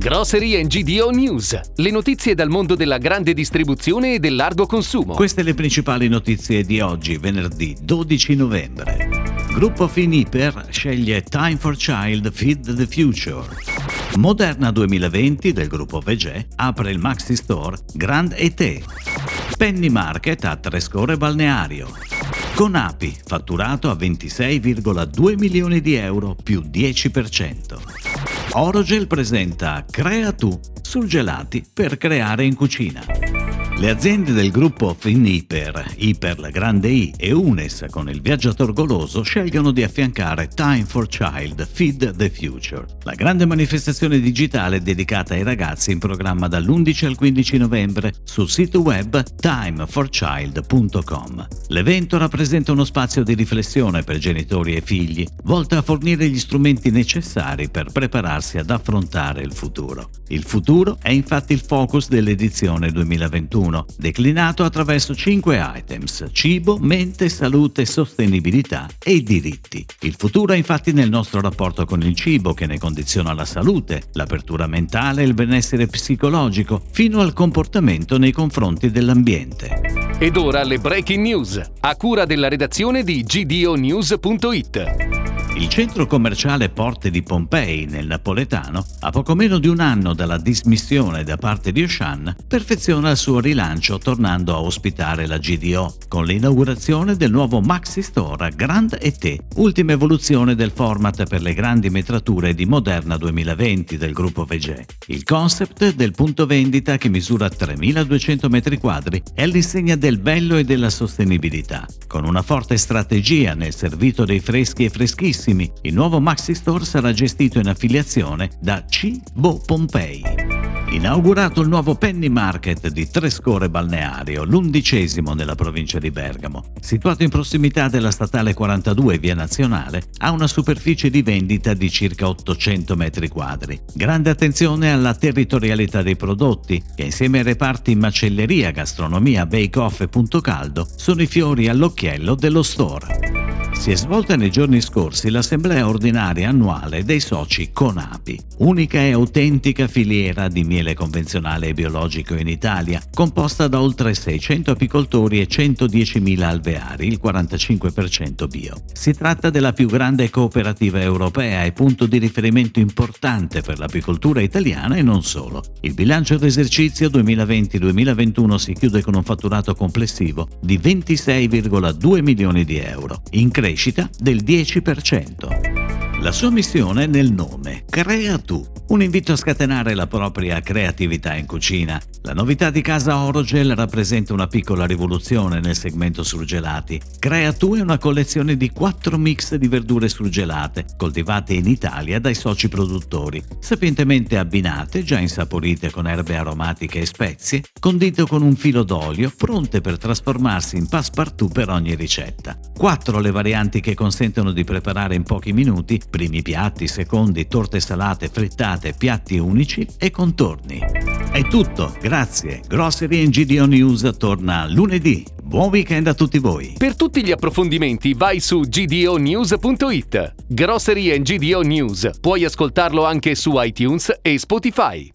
Grocery GDO News, le notizie dal mondo della grande distribuzione e del largo consumo. Queste le principali notizie di oggi, venerdì 12 novembre. Gruppo Finiper sceglie Time for Child Feed the Future. Moderna 2020 del gruppo Vegè apre il Maxi Store Grand ET. Penny Market a Trescore Balneario. Con Api, fatturato a 26,2 milioni di euro più 10%. Orogel presenta Crea tu surgelati per creare in cucina. Le aziende del gruppo Finiper, Iper Grande I e Unes con il viaggiator goloso scelgono di affiancare Time for Child Feed the Future, la grande manifestazione digitale dedicata ai ragazzi in programma dall'11 al 15 novembre sul sito web timeforchild.com. L'evento rappresenta uno spazio di riflessione per genitori e figli, volta a fornire gli strumenti necessari per prepararsi ad affrontare il futuro. Il futuro è infatti il focus dell'edizione 2021 1, declinato attraverso 5 items, cibo, mente, salute, sostenibilità e diritti. Il futuro è infatti nel nostro rapporto con il cibo che ne condiziona la salute, l'apertura mentale e il benessere psicologico, fino al comportamento nei confronti dell'ambiente. Ed ora le breaking news, a cura della redazione di gdonews.it. Il centro commerciale Porte di Pompei, nel napoletano, a poco meno di un anno dalla dismissione da parte di Oshan, perfeziona il suo rilancio tornando a ospitare la GDO, con l'inaugurazione del nuovo Maxi Store Grand ET, ultima evoluzione del format per le grandi metrature di Moderna 2020 del gruppo Vegè. Il concept del punto vendita che misura 3200 m2 è l'insegna del bello e della sostenibilità, con una forte strategia nel servito dei freschi e freschissimi prossimi, il nuovo Maxi Store sarà gestito in affiliazione da Cibo Pompei. Inaugurato il nuovo Penny Market di Trescore Balneario, l'undicesimo nella provincia di Bergamo. Situato in prossimità della statale 42 via nazionale, ha una superficie di vendita di circa 800 metri quadri. Grande attenzione alla territorialità dei prodotti, che insieme ai reparti macelleria, gastronomia, bake-off e punto caldo sono i fiori all'occhiello dello store. Si è svolta nei giorni scorsi l'assemblea ordinaria annuale dei soci Conapi, unica e autentica filiera di miele convenzionale e biologico in Italia, composta da oltre 600 apicoltori e 110.000 alveari, il 45% bio. Si tratta della più grande cooperativa europea e punto di riferimento importante per l'apicoltura italiana e non solo. Il bilancio d'esercizio 2020-2021 si chiude con un fatturato complessivo di 26,2 milioni di euro, in crescita del 10%. La sua missione è nel nome, Crea tu, un invito a scatenare la propria creatività in cucina. La novità di casa Orogel rappresenta una piccola rivoluzione nel segmento surgelati. Crea tu è una collezione di quattro mix di verdure surgelate, coltivate in Italia dai soci produttori, sapientemente abbinate, già insaporite con erbe aromatiche e spezie, condite con un filo d'olio, pronte per trasformarsi in passepartout per ogni ricetta. Quattro le varianti che consentono di preparare in pochi minuti primi piatti, secondi, torte salate, frittate, piatti unici e contorni. È tutto, grazie. Grocery and GDO News torna lunedì. Buon weekend a tutti voi. Per tutti gli approfondimenti vai su gdonews.it. Grocery and GDO News. Puoi ascoltarlo anche su iTunes e Spotify.